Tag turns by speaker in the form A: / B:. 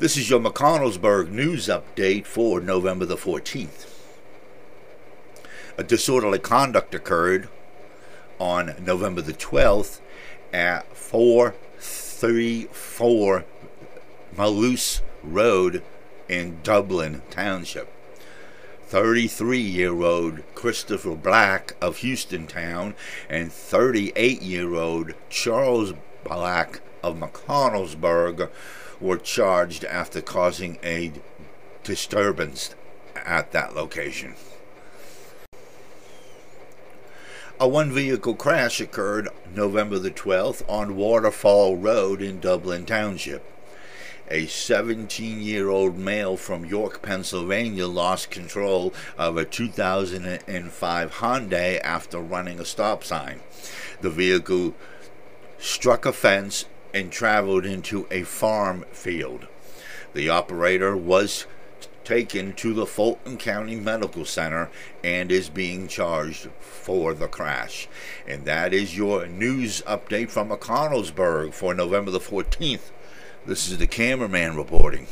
A: This is your McConnellsburg news update for November the 14th. A disorderly conduct occurred on November the 12th at 434 Malouse Road in Dublin Township. 33 year old Christopher Black of Hustontown and 38 year old Charles Black of McConnellsburg were charged after causing a disturbance at that location. A one vehicle crash occurred November the 12th on Waterfall Road in Dublin Township. A 17 year old male from York, Pennsylvania lost control of a 2005 Hyundai after running a stop sign. The vehicle struck a fence and traveled into a farm field. The operator was taken to the Fulton County Medical Center and is being charged for the crash. And that is your news update from McConnellsburg for November the 14th. This is the cameraman reporting.